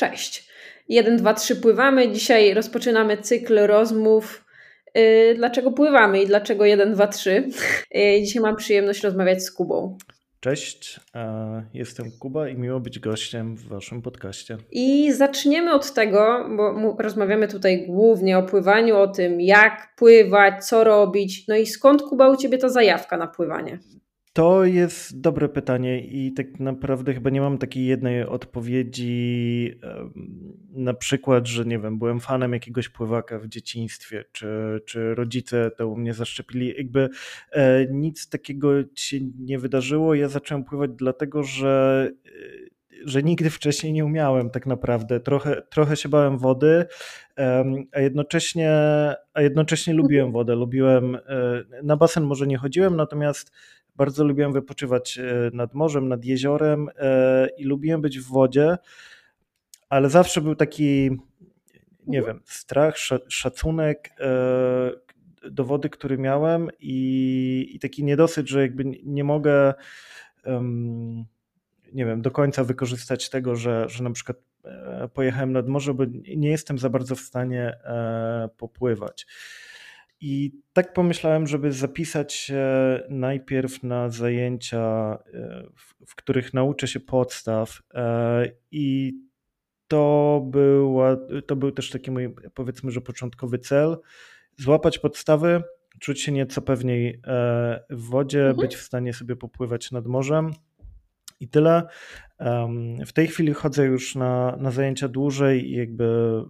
Cześć. 1, 2, 3 pływamy. Dzisiaj rozpoczynamy cykl rozmów. Yy, dlaczego pływamy i dlaczego 1, 2, 3? Yy, dzisiaj mam przyjemność rozmawiać z Kubą. Cześć, jestem Kuba i miło być gościem w Waszym podcaście. I zaczniemy od tego, bo rozmawiamy tutaj głównie o pływaniu, o tym, jak pływać, co robić. No i skąd Kuba u Ciebie ta zajawka na pływanie? To jest dobre pytanie i tak naprawdę chyba nie mam takiej jednej odpowiedzi. Na przykład, że nie wiem, byłem fanem jakiegoś pływaka w dzieciństwie, czy, czy rodzice to u mnie zaszczepili. Jakby e, nic takiego się nie wydarzyło. Ja zacząłem pływać dlatego, że że nigdy wcześniej nie umiałem tak naprawdę. Trochę, trochę się bałem wody, a jednocześnie, a jednocześnie lubiłem wodę. Lubiłem, e, na basen może nie chodziłem, natomiast bardzo lubiłem wypoczywać e, nad morzem, nad jeziorem e, i lubiłem być w wodzie, ale zawsze był taki, nie mhm. wiem, strach, szacunek e, do wody, który miałem i, i taki niedosyt, że jakby nie mogę nie wiem, do końca wykorzystać tego, że, że na przykład pojechałem nad morze, bo nie jestem za bardzo w stanie popływać. I tak pomyślałem, żeby zapisać się najpierw na zajęcia, e, w, których nauczę się podstaw. E, I to, była, to był też taki mój, powiedzmy, że początkowy cel. Złapać podstawy, czuć się nieco pewniej e, w wodzie, mhm. być w stanie sobie popływać nad morzem. I tyle. W tej chwili chodzę już na, na zajęcia dłużej i jakby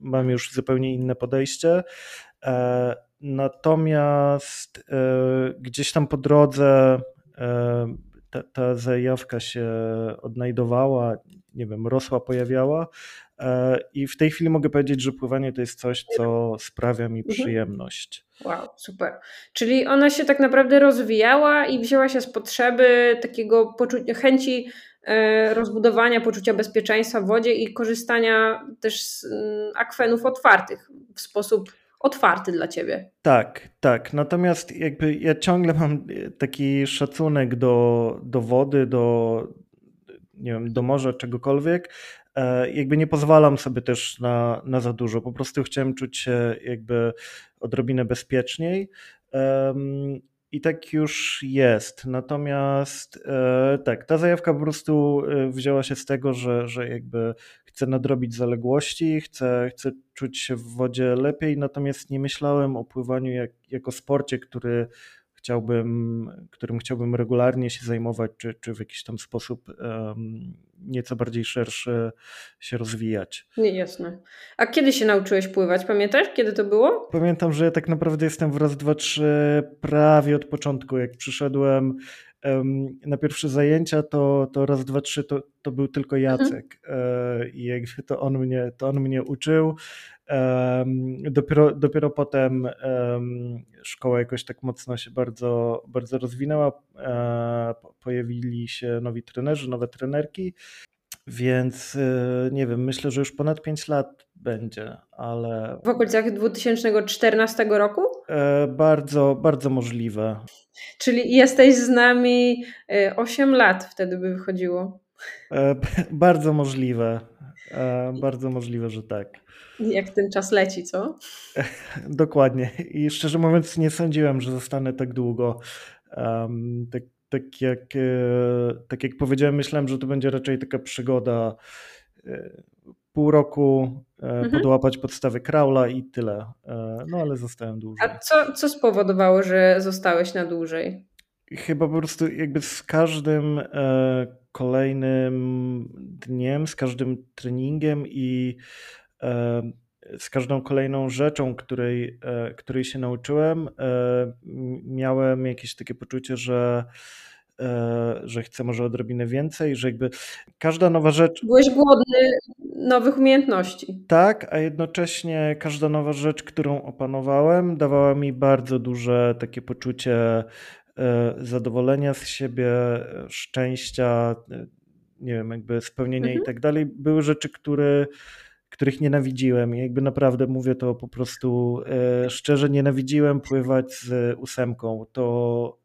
mam już zupełnie inne podejście. E, natomiast e, gdzieś tam po drodze e, ta, ta zajawka się odnajdowała, nie wiem, rosła, pojawiała. I w tej chwili mogę powiedzieć, że pływanie to jest coś, co sprawia mi mhm. przyjemność. Wow, super. Czyli ona się tak naprawdę rozwijała i wzięła się z potrzeby takiego poczucia, chęci rozbudowania poczucia bezpieczeństwa w wodzie i korzystania też z mm, akwenów otwartych w sposób otwarty dla ciebie. Tak, tak. Natomiast jakby ja ciągle mam taki szacunek do, do wody, do, nie wiem, do morza, czegokolwiek. E, jakby nie pozwalam sobie też na, na za dużo. Po prostu chciałem czuć się jakby odrobinę bezpieczniej. I tak już jest. Natomiast e, tak, ta zajawka po prostu e, wzięła się z tego, że, że jakby chcę nadrobić zaległości, chcę, chcę czuć się w wodzie lepiej, natomiast nie myślałem o pływaniu jak, jako sporcie, który chciałbym, którym chciałbym regularnie się zajmować, czy, czy w jakiś tam sposób um, nieco bardziej szerszy się rozwijać. Nie, jasne. A kiedy się nauczyłeś pływać? Pamiętasz, kiedy to było? Pamiętam, że ja tak naprawdę jestem w raz, dwa, trzy prawie od początku. Jak przyszedłem na pierwsze zajęcia, to, to raz, dwa, trzy to, to był tylko mhm. Jacek. Mhm. I jakby to on mnie, to on mnie uczył. Dopiero, dopiero potem szkoła jakoś tak mocno się bardzo, bardzo rozwinęła. E, pojawili się nowi trenerzy, nowe trenerki, więc e, nie wiem, myślę, że już ponad 5 lat będzie, ale. W okolicach 2014 roku? E, bardzo, bardzo możliwe. Czyli jesteś z nami 8 lat wtedy by wychodziło. Bardzo możliwe. Bardzo możliwe, że tak. Jak ten czas leci, co? Dokładnie. I szczerze mówiąc, nie sądziłem, że zostanę tak długo. Um, tak, tak, jak, e, tak jak powiedziałem, myślałem, że to będzie raczej taka przygoda e, pół roku e, mhm. podłapać podstawy kraula i tyle. No ale zostałem dłużej. A co, co spowodowało, że zostałeś na dłużej? Chyba po prostu jakby z każdym kolejnym dniem, z każdym treningiem i z każdą kolejną rzeczą, której, e, której się nauczyłem, e, miałem jakieś takie poczucie, że e, że chcę może odrobinę więcej, że jakby każda nowa rzecz. Byłeś głodny nowych umiejętności. Tak, a jednocześnie każda nowa rzecz, którą opanowałem, dawała mi bardzo duże takie poczucie zadowolenia z siebie, szczęścia, nie wiem, jakby spełnienia mhm. i tak dalej. Były rzeczy, które których nienawidziłem. I jakby naprawdę mówię to po prostu e, szczerze, nienawidziłem pływać z ósemką. To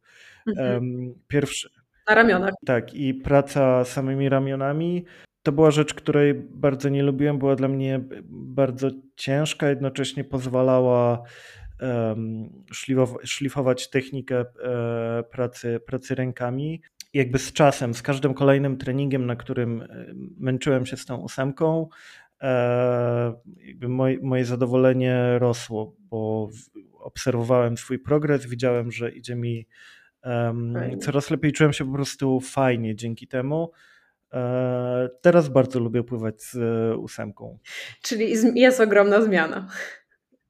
mhm. pierwszy. Na ramionach. Tak, i praca samymi ramionami to była rzecz, której bardzo nie lubiłem, była dla mnie bardzo ciężka, jednocześnie pozwalała szlifować technikę e, pracy, pracy rękami. jakby z czasem, z każdym kolejnym treningiem, na którym e, męczyłem się z tą ósemką, e, jakby moje, moje zadowolenie rosło, bo obserwowałem swój progres, widziałem, że idzie mi coraz lepiej, czułem się po prostu fajnie dzięki temu. Teraz bardzo lubię pływać z ósemką. Czyli jest ogromna zmiana.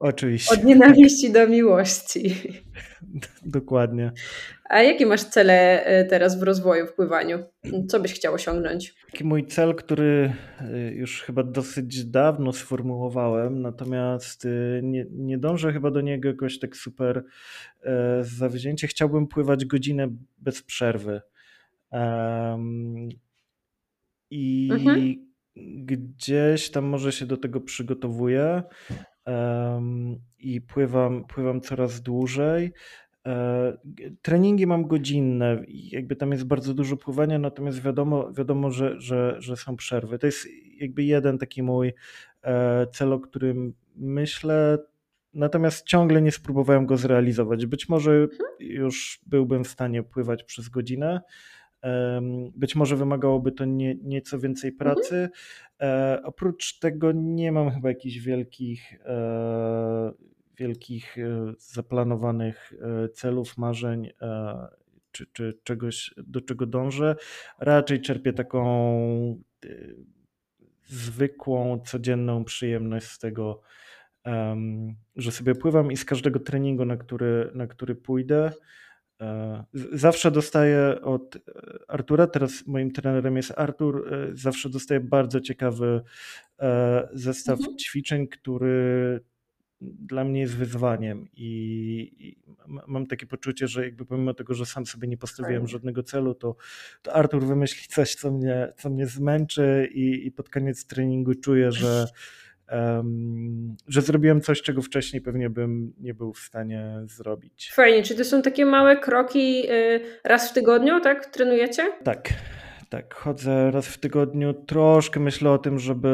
Oczywiście. Od nienawiści do miłości. Dokładnie. A jakie masz cele e, teraz w rozwoju, w pływaniu? Co byś chciał osiągnąć? Taki mój cel, który e, już chyba dosyć dawno sformułowałem, natomiast e, nie, nie dążę chyba do niego jakoś tak super zawzięcie. Chciałbym pływać godzinę bez przerwy. Um, I mhm. gdzieś tam może się do tego przygotowuję i pływam, pływam coraz dłużej. E, treningi mam godzinne, jakby tam jest bardzo dużo pływania, natomiast wiadomo, wiadomo że, że, że są przerwy. To jest jakby jeden taki mój e, cel, o którym myślę, natomiast ciągle nie spróbowałem go zrealizować. Być może mhm. już byłbym w stanie pływać przez godzinę, być może wymagałoby to nie, nieco więcej mhm. pracy. Mhm. Oprócz tego nie mam chyba jakichś wielkich, e, wielkich e, zaplanowanych celów, marzeń czy, czy czegoś, do czego dążę. Raczej czerpię taką zwykłą, codzienną przyjemność z tego, że sobie pływam i z każdego treningu, na który, na który pójdę, E, zawsze dostaję od Artura, teraz moim trenerem jest Artur, e, zawsze dostaję bardzo ciekawy e, zestaw mhm. ćwiczeń, który dla mnie jest wyzwaniem i, i, mam takie poczucie, że jakby pomimo tego, że sam sobie nie postawiłem żadnego celu, to, to Artur wymyśli coś, co mnie, co mnie zmęczy i, i pod koniec treningu czuję, że um, że zrobiłem coś, czego wcześniej pewnie bym nie był w stanie zrobić. Fajnie, czy to są takie małe kroki y, raz w tygodniu, tak? Trenujecie? Tak. Tak, chodzę raz w tygodniu. Troszkę myślę o tym, żeby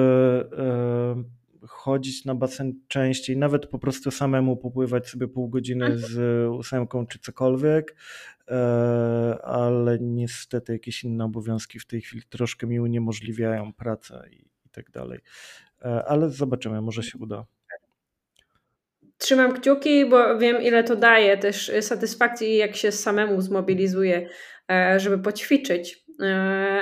chodzić na basen częściej, nawet po prostu samemu popływać sobie pół godziny z ósemką czy cokolwiek, e, ale niestety jakieś inne obowiązki w tej chwili troszkę mi uniemożliwiają pracę i, i tak dalej. E, ale zobaczymy, może się uda. Trzymam kciuki, bo wiem, ile to daje też satysfakcji, jak się samemu zmobilizuje, e, żeby poćwiczyć. E,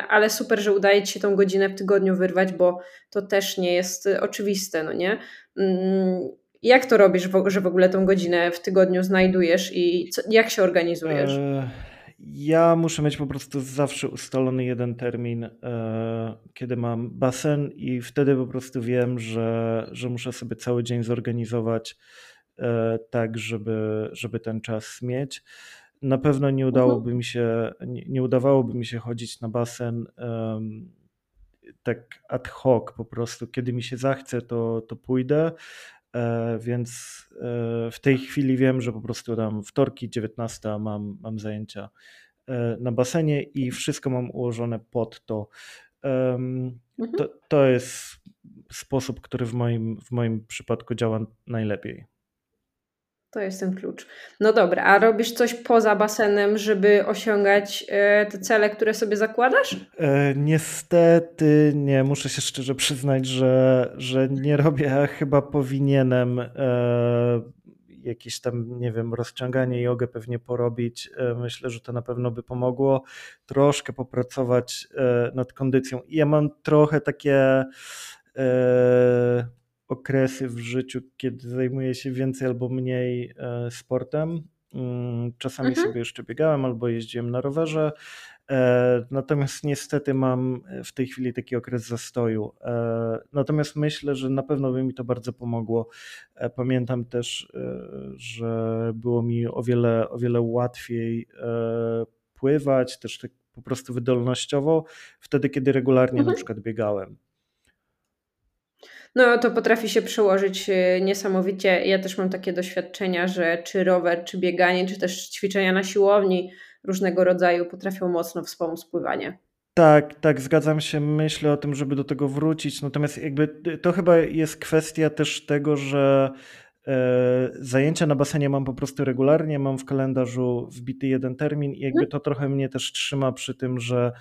ale super, że udaje ci się tą godzinę w tygodniu wyrwać, bo to też nie jest oczywiste, no nie? Mm, jak to robisz, że w ogóle tą godzinę w tygodniu znajdujesz i co, jak się organizujesz? Ja muszę mieć po prostu zawsze ustalony jeden termin, e, kiedy mam basen, i wtedy po prostu wiem, że, że muszę sobie cały dzień zorganizować e, tak, żeby, żeby ten czas mieć. Na pewno nie udałoby mi się, nie, nie udawałoby mi się chodzić na basen tak ad hoc, po prostu kiedy mi się zachce, to, to pójdę. E, więc e, w tej chwili wiem, że po prostu tam wtorki 19 mam, mam zajęcia e, na basenie i wszystko mam ułożone pod to. Mhm. To, to jest sposób, który w moim, w moim przypadku działa najlepiej. To jest ten klucz. No dobra, a robisz coś poza basenem, żeby osiągać e, te cele, które sobie zakładasz? E, niestety nie, muszę się szczerze przyznać, że, że nie robię, a chyba powinienem e, jakieś tam, nie wiem, rozciąganie jogę pewnie porobić. E, myślę, że to na pewno by pomogło. Troszkę popracować e, nad kondycją. I ja mam trochę takie okresy w życiu, kiedy zajmuję się więcej albo mniej e, sportem. Mm, czasami mhm. sobie jeszcze biegałem albo jeździłem na rowerze. E, natomiast niestety mam w tej chwili taki okres zastoju. E, natomiast myślę, że na pewno by mi to bardzo pomogło. Pamiętam też, że było mi o wiele, o wiele łatwiej pływać, też tak po prostu wydolnościowo, wtedy, kiedy regularnie mhm. na przykład biegałem. No to potrafi się przełożyć y, niesamowicie. Ja też mam takie doświadczenia, że czy rower, czy bieganie, czy też ćwiczenia na siłowni różnego rodzaju potrafią mocno wspomóc pływanie. Tak, tak, zgadzam się. Myślę o tym, żeby do tego wrócić. Natomiast jakby to chyba jest kwestia też tego, że e, zajęcia na basenie mam po prostu regularnie, mam w kalendarzu wbity jeden termin i jakby mhm. to trochę mnie też trzyma przy tym, że,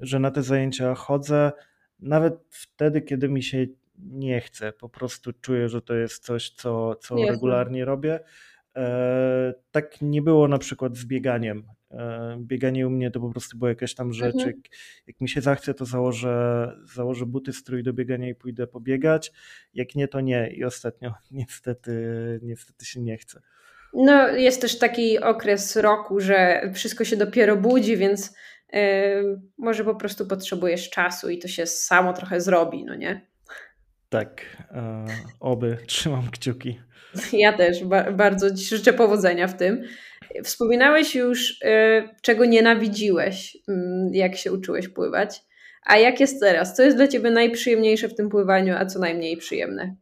że na te zajęcia chodzę, nawet wtedy, kiedy mi się nie chce. Po prostu czuję, że to jest coś, co, co regularnie robię. E, tak nie było na przykład z bieganiem. E, bieganie u mnie to po prostu była jakaś tam rzecz. Mhm. Jak, jak, mi się zachce, to założę, założę buty, strój do biegania i pójdę pobiegać. Jak nie, to nie. I ostatnio niestety, niestety się nie chce. No, jest też taki okres roku, że wszystko się dopiero budzi, więc może po prostu potrzebujesz czasu i to się samo trochę zrobi, no nie? Tak, e, oby trzymam kciuki. Ja też ba bardzo Ci życzę powodzenia w tym. Wspominałeś już, y, czego nienawidziłeś, y, jak się uczyłeś pływać. A jak jest teraz? Co jest dla Ciebie najprzyjemniejsze w tym pływaniu, a co najmniej przyjemne?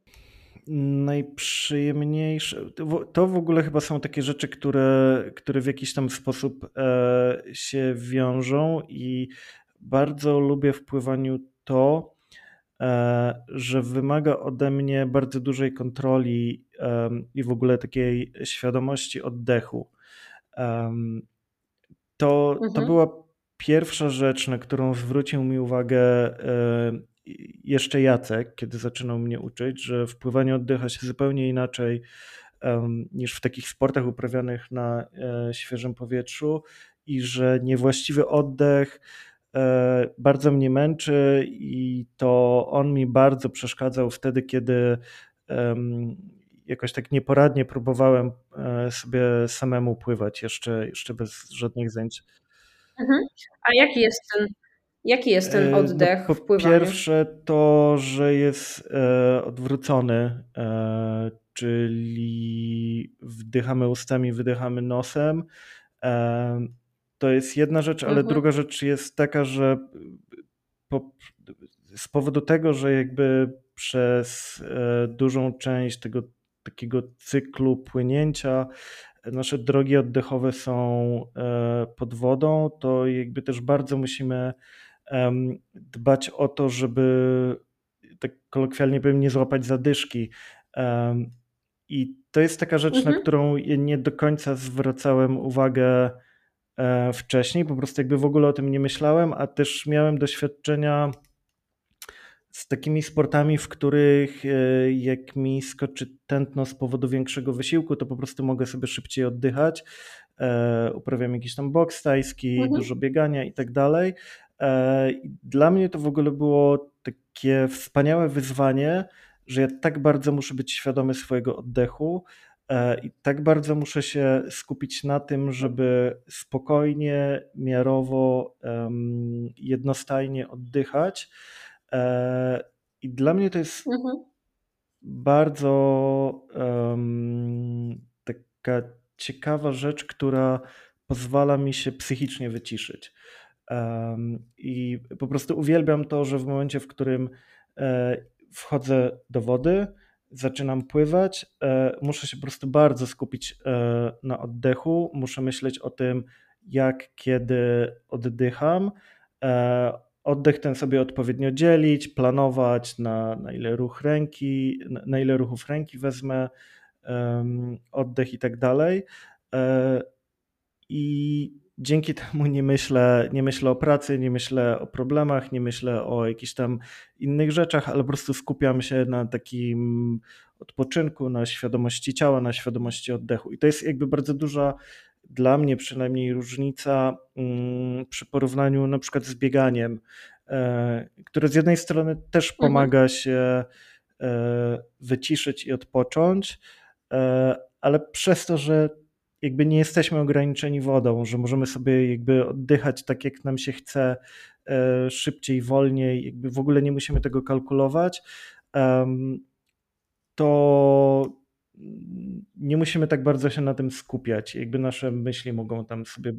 Najprzyjemniejsze. To w ogóle chyba są takie rzeczy, które, które w jakiś tam sposób e, się wiążą, i bardzo lubię w pływaniu to, e, że wymaga ode mnie bardzo dużej kontroli i w ogóle takiej świadomości oddechu. To, mhm. to była pierwsza rzecz, na którą zwrócił mi uwagę e, jeszcze Jacek, kiedy zaczynał mnie uczyć, że wpływanie oddycha się zupełnie inaczej niż w takich sportach uprawianych na e, świeżym powietrzu i że niewłaściwy oddech e, bardzo mnie męczy i to on mi bardzo przeszkadzał wtedy, kiedy jakoś tak nieporadnie próbowałem e, sobie samemu pływać, jeszcze, jeszcze bez żadnych zajęć. Mhm. A jaki jest ten, jaki jest ten e, no, oddech no, po? Pierwsze to, że jest e, odwrócony, e, czyli wdychamy ustami, wydychamy nosem. E, to jest jedna rzecz, ale mhm. druga rzecz jest taka, że po, z powodu tego, że jakby przez e, dużą część tego takiego cyklu płynięcia nasze drogi oddechowe są e, pod wodą, to jakby też bardzo musimy dbać o to, żeby tak kolokwialnie powiem, nie złapać zadyszki. I to jest taka rzecz, mhm. na którą nie do końca zwracałem uwagę e, wcześniej, po prostu jakby w ogóle o tym nie myślałem, a też miałem doświadczenia z takimi sportami, w których e, jak mi skoczy tętno z powodu większego wysiłku, to po prostu mogę sobie szybciej oddychać. E, uprawiam jakiś tam boks tajski, mhm. dużo biegania i tak dalej. E, dla mnie to w ogóle było takie wspaniałe wyzwanie, że ja tak bardzo muszę być świadomy swojego oddechu i tak bardzo muszę się skupić na tym, żeby spokojnie, miarowo, jednostajnie oddychać E, I dla mnie to jest mhm. bardzo taka ciekawa rzecz, która pozwala mi się psychicznie wyciszyć. I po prostu uwielbiam to, że w momencie, w którym e, wchodzę do wody, zaczynam pływać, e, muszę się po prostu bardzo skupić e, na oddechu, muszę myśleć o tym, jak, kiedy oddycham, oddech ten sobie odpowiednio dzielić, planować na, na ile ruch ręki, na ile ruchów ręki wezmę, oddech i tak dalej. I dzięki temu nie myślę, nie myślę o pracy, nie myślę o problemach, nie myślę o jakichś tam innych rzeczach, ale po prostu skupiam się na takim odpoczynku, na świadomości ciała, na świadomości oddechu. I to jest jakby bardzo duża dla mnie przynajmniej różnica mm, przy porównaniu na przykład z bieganiem, e, które z jednej strony też mhm. pomaga się e, wyciszyć i odpocząć, e, ale przez to, że jakby nie jesteśmy ograniczeni wodą, że możemy sobie jakby oddychać tak, jak nam się chce, szybciej, wolniej, jakby w ogóle nie musimy tego kalkulować, to nie musimy tak bardzo się na tym skupiać. Jakby nasze myśli mogą tam sobie.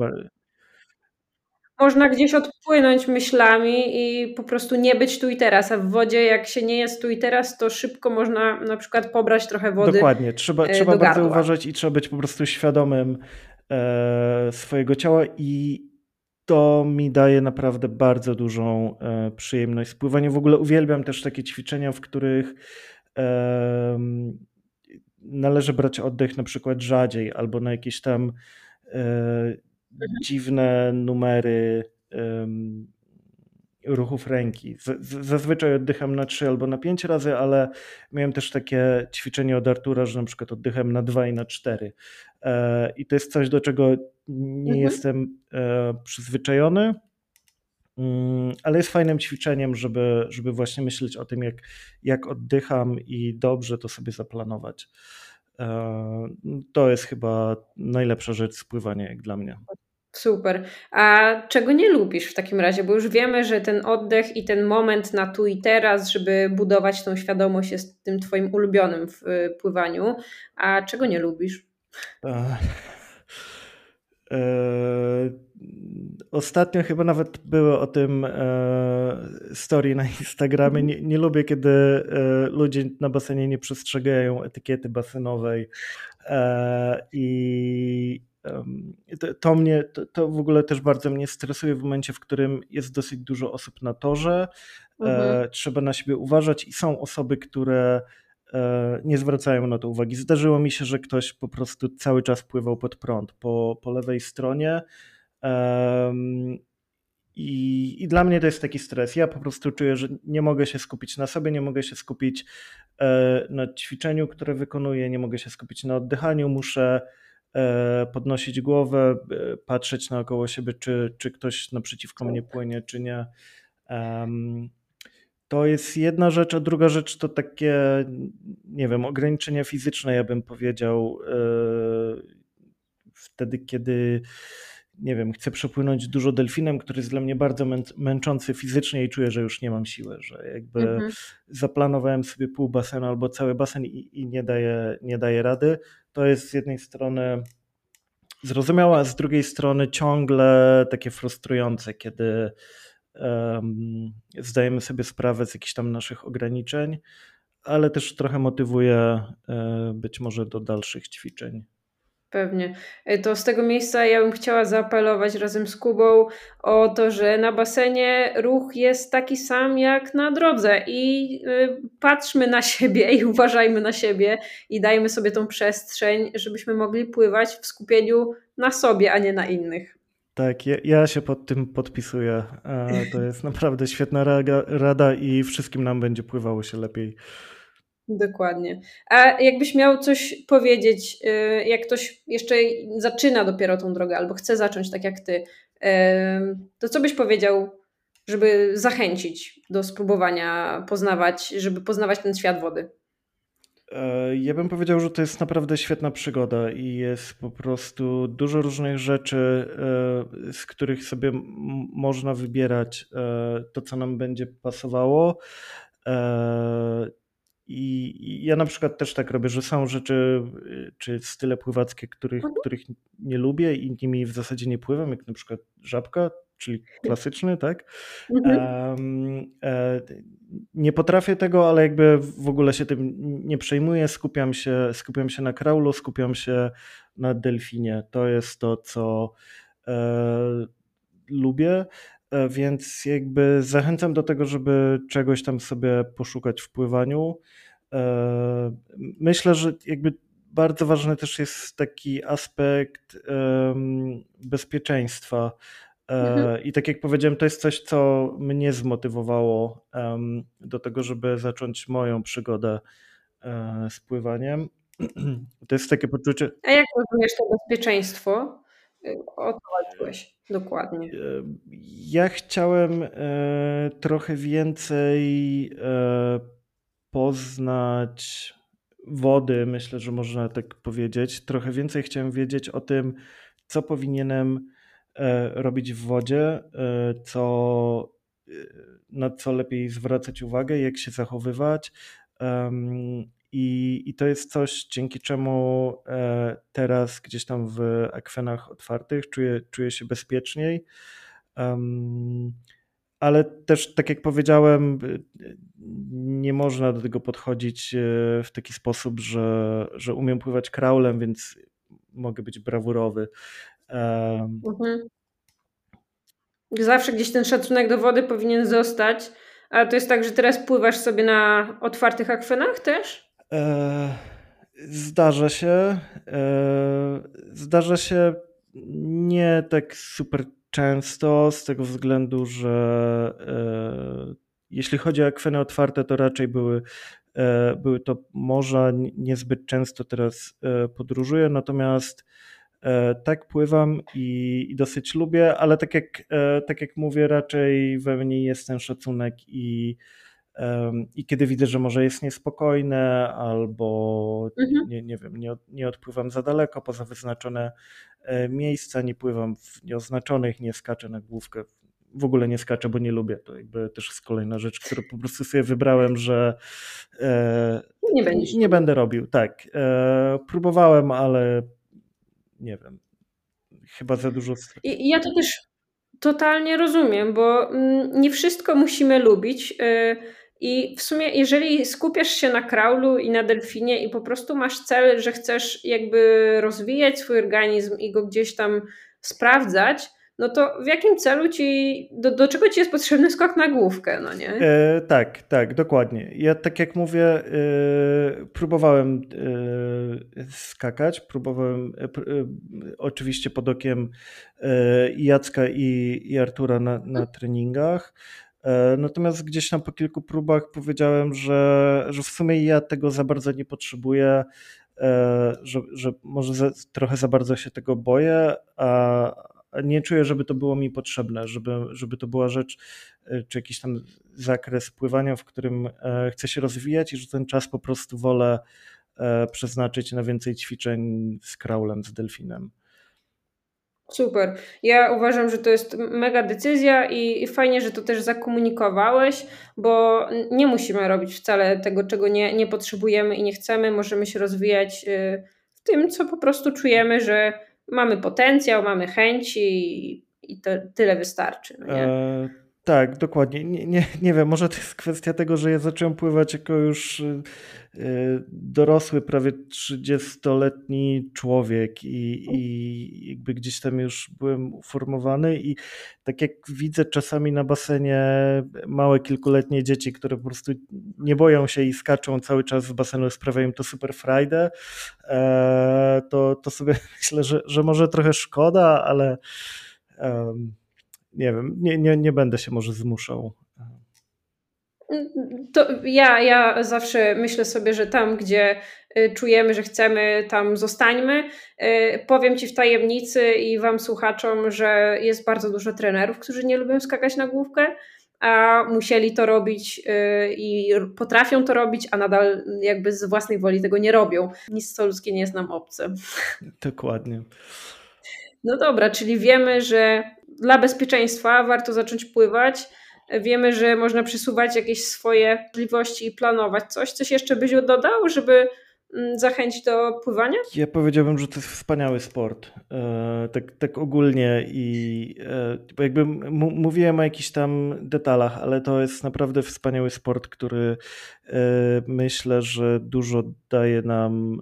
Można gdzieś odpłynąć myślami i po prostu nie być tu i teraz, a w wodzie, jak się nie jest tu i teraz, to szybko można na przykład pobrać trochę wody. Dokładnie, trzeba, e, trzeba bardzo uważać i trzeba być po prostu świadomym e, swojego ciała i to mi daje naprawdę bardzo dużą e, przyjemność. Spływanie w ogóle uwielbiam też takie ćwiczenia, w których należy brać oddech na przykład rzadziej albo na jakieś tam e, dziwne numery ruchów ręki. Zazwyczaj oddycham na 3 albo na 5 razy, ale miałem też takie ćwiczenie od Artura, że na przykład oddycham na 2 i na 4. E, I to jest coś, do czego nie mhm. jestem e, przyzwyczajony, mm, ale jest fajnym ćwiczeniem, żeby, żeby właśnie myśleć o tym, jak, jak oddycham i dobrze to sobie zaplanować. E, to jest chyba najlepsza rzecz spływania, jak dla mnie. Super. A czego nie lubisz w takim razie? Bo już wiemy, że ten oddech i ten moment na tu i teraz, żeby budować tą świadomość, jest tym Twoim ulubionym w y, pływaniu. A czego nie lubisz? E, ostatnio chyba nawet były o tym e, story na Instagramie. Nie, nie, lubię, kiedy e, ludzie na basenie nie przestrzegają etykiety basenowej e, i to, mnie, to, to, w ogóle też bardzo mnie stresuje w momencie, w którym jest dosyć dużo osób na torze. Mhm. Trzeba na siebie uważać i są osoby, które nie zwracają na to uwagi. Zdarzyło mi się, że ktoś po prostu cały czas pływał pod prąd po, po lewej stronie. I, I, dla mnie to jest taki stres. Ja po prostu czuję, że nie mogę się skupić na sobie, nie mogę się skupić e, na ćwiczeniu, które wykonuję, nie mogę się skupić na oddychaniu. Muszę E, podnosić głowę, e, patrzeć naokoło siebie, czy, czy ktoś naprzeciwko mnie płynie, czy nie. To jest jedna rzecz, a druga rzecz to takie, nie wiem, ograniczenia fizyczne, ja bym powiedział, wtedy, kiedy nie wiem, chcę przepłynąć dużo delfinem, który jest dla mnie bardzo męczący fizycznie i czuję, że już nie mam siły, że jakby mhm. zaplanowałem sobie pół basenu albo cały basen i, i nie, daję, nie daję rady. To jest z jednej strony zrozumiałe, a z drugiej strony ciągle takie frustrujące, kiedy um, zdajemy sobie sprawę z jakichś tam naszych ograniczeń, ale też trochę motywuje e, być może do dalszych ćwiczeń. Pewnie. E, to z tego miejsca ja bym chciała zaapelować razem z Kubą o to, że na basenie ruch jest taki sam jak na drodze i y, patrzmy na siebie i uważajmy na siebie i dajmy sobie tą przestrzeń, żebyśmy mogli pływać w skupieniu na sobie, a nie na innych. Tak, ja, ja się pod tym podpisuję. E, to jest naprawdę świetna rada i wszystkim nam będzie pływało się lepiej. Dokładnie. A jakbyś miał coś powiedzieć, y, jak ktoś jeszcze zaczyna dopiero tą drogę albo chce zacząć tak jak ty, y, to co byś powiedział, żeby zachęcić do spróbowania poznawać, żeby poznawać ten świat wody? E, ja bym powiedział, że to jest naprawdę świetna przygoda i jest po prostu dużo różnych rzeczy, e, z których sobie można wybierać e, to, co nam będzie pasowało. I ja na przykład też tak robię, że są rzeczy czy style pływackie, których, mhm. których nie lubię i nimi w zasadzie nie pływam, jak na przykład żabka, czyli klasyczny, tak? Um, nie potrafię tego, ale jakby w ogóle się tym nie przejmuję. Skupiam się, skupiam się na kraulu, skupiam się na delfinie. To jest to, co e, lubię. E, więc jakby zachęcam do tego, żeby czegoś tam sobie poszukać w pływaniu. E, myślę, że jakby bardzo ważny też jest taki aspekt bezpieczeństwa. E, mhm. I tak jak powiedziałem, to jest coś, co mnie zmotywowało do tego, żeby zacząć moją przygodę z pływaniem. To jest takie poczucie. A jak rozumiesz to bezpieczeństwo? O co walczyłeś dokładnie? Ja chciałem e, trochę więcej e, poznać wody, myślę, że można tak powiedzieć. Trochę więcej chciałem wiedzieć o tym, co powinienem e, robić w wodzie, co, na co lepiej zwracać uwagę, jak się zachowywać. I, I to jest coś, dzięki czemu e, teraz gdzieś tam w akwenach otwartych czuję, czuję się bezpieczniej. ale też, tak jak powiedziałem, nie można do tego podchodzić e, w taki sposób, że, że umiem pływać kraulem, więc mogę być brawurowy. Mhm. Zawsze gdzieś ten szacunek do wody powinien zostać. A to jest tak, że teraz pływasz sobie na otwartych akwenach też? E, zdarza się. E, zdarza się nie tak super często, z tego względu, że e, jeśli chodzi o akweny otwarte, to raczej były, były to morza, niezbyt często teraz podróżuję, natomiast tak pływam i, i, dosyć lubię, ale tak jak, tak jak mówię, raczej we mnie jest ten szacunek i i kiedy widzę, że może jest niespokojne, albo mhm. nie, nie wiem, nie, nie odpływam za daleko poza wyznaczone e, miejsca, nie pływam w nieoznaczonych, nie skaczę na główkę. W ogóle nie skaczę, bo nie lubię. To jakby też jest kolejna rzecz, którą po prostu sobie wybrałem, że e, nie, nie będę robił. Tak. E, próbowałem, ale nie wiem. Chyba za dużo. I ja to też totalnie rozumiem, bo mm, nie wszystko musimy lubić. I w sumie, jeżeli skupiasz się na kraulu i na delfinie i po prostu masz cel, że chcesz jakby rozwijać swój organizm i go gdzieś tam sprawdzać, no to w jakim celu ci, do, do czego ci jest potrzebny skok na główkę, no nie? E, tak, tak, dokładnie. Ja tak jak mówię, e, próbowałem e, skakać, próbowałem e, oczywiście pod okiem Jacka i, i Artura na, na treningach. E, natomiast gdzieś tam po kilku próbach powiedziałem, że, że w sumie ja tego za bardzo nie potrzebuję, e, że, że może za, trochę za bardzo się tego boję, a nie czuję, żeby to było mi potrzebne, żeby, żeby to była rzecz, e, czy jakiś tam zakres pływania, w którym chcę się rozwijać i że ten czas po prostu wolę przeznaczyć na więcej ćwiczeń z kraulem, z delfinem. Super. Ja uważam, że to jest mega decyzja i fajnie, że to też zakomunikowałeś, bo nie musimy robić wcale tego, czego nie, nie potrzebujemy i nie chcemy. Możemy się rozwijać y, w tym, co po prostu czujemy, że mamy potencjał, mamy chęci i, i to tyle wystarczy. No nie? E, tak, dokładnie. Nie, nie, nie wiem, może to jest kwestia tego, że ja zacząłem pływać jako już y, y, dorosły, prawie 30-letni człowiek i, i jakby gdzieś tam już byłem uformowany i tak jak widzę czasami na basenie małe kilkuletnie dzieci, które po prostu nie boją się i skaczą cały czas w basenu, sprawia im to super frajdę, e, to, to sobie myślę, że, że może trochę szkoda, ale nie wiem, nie, nie, nie będę się może zmuszał. To ja, ja zawsze myślę sobie, że tam, gdzie y, czujemy, że chcemy, tam zostańmy. Y, powiem Ci w tajemnicy i Wam słuchaczom, że jest bardzo dużo trenerów, którzy nie lubią skakać na główkę, a musieli to robić y, i potrafią to robić, a nadal jakby z własnej woli tego nie robią. Nic co ludzkie nie jest nam obce. Dokładnie. No dobra, czyli wiemy, że dla bezpieczeństwa warto zacząć pływać. Wiemy, że można przesuwać jakieś swoje możliwości i planować coś. Coś jeszcze byś dodał, żeby mm, zachęcić do pływania? Ja powiedziałbym, że to jest wspaniały sport. E, tak, tak ogólnie i e, jakby mówiłem o jakichś tam detalach, ale to jest naprawdę wspaniały sport, który e, myślę, że dużo daje nam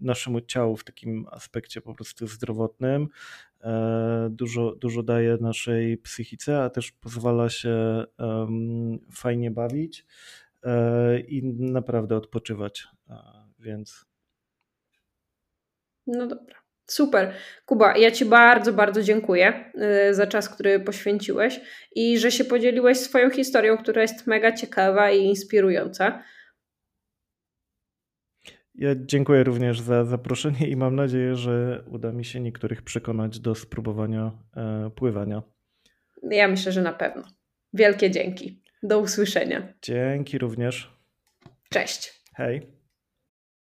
naszemu ciału w takim aspekcie po prostu zdrowotnym. E, dużo, dużo daje naszej psychice, a też pozwala się fajnie bawić e, i naprawdę odpoczywać. Więc. No dobra. Super. Kuba, ja Ci bardzo, bardzo dziękuję e, za czas, który poświęciłeś i że się podzieliłeś swoją historią, która jest mega ciekawa i inspirująca. Ja dziękuję również za zaproszenie i mam nadzieję, że uda mi się niektórych przekonać do spróbowania e, pływania. Ja myślę, że na pewno. Wielkie dzięki. Do usłyszenia. Dzięki również. Cześć. Hej.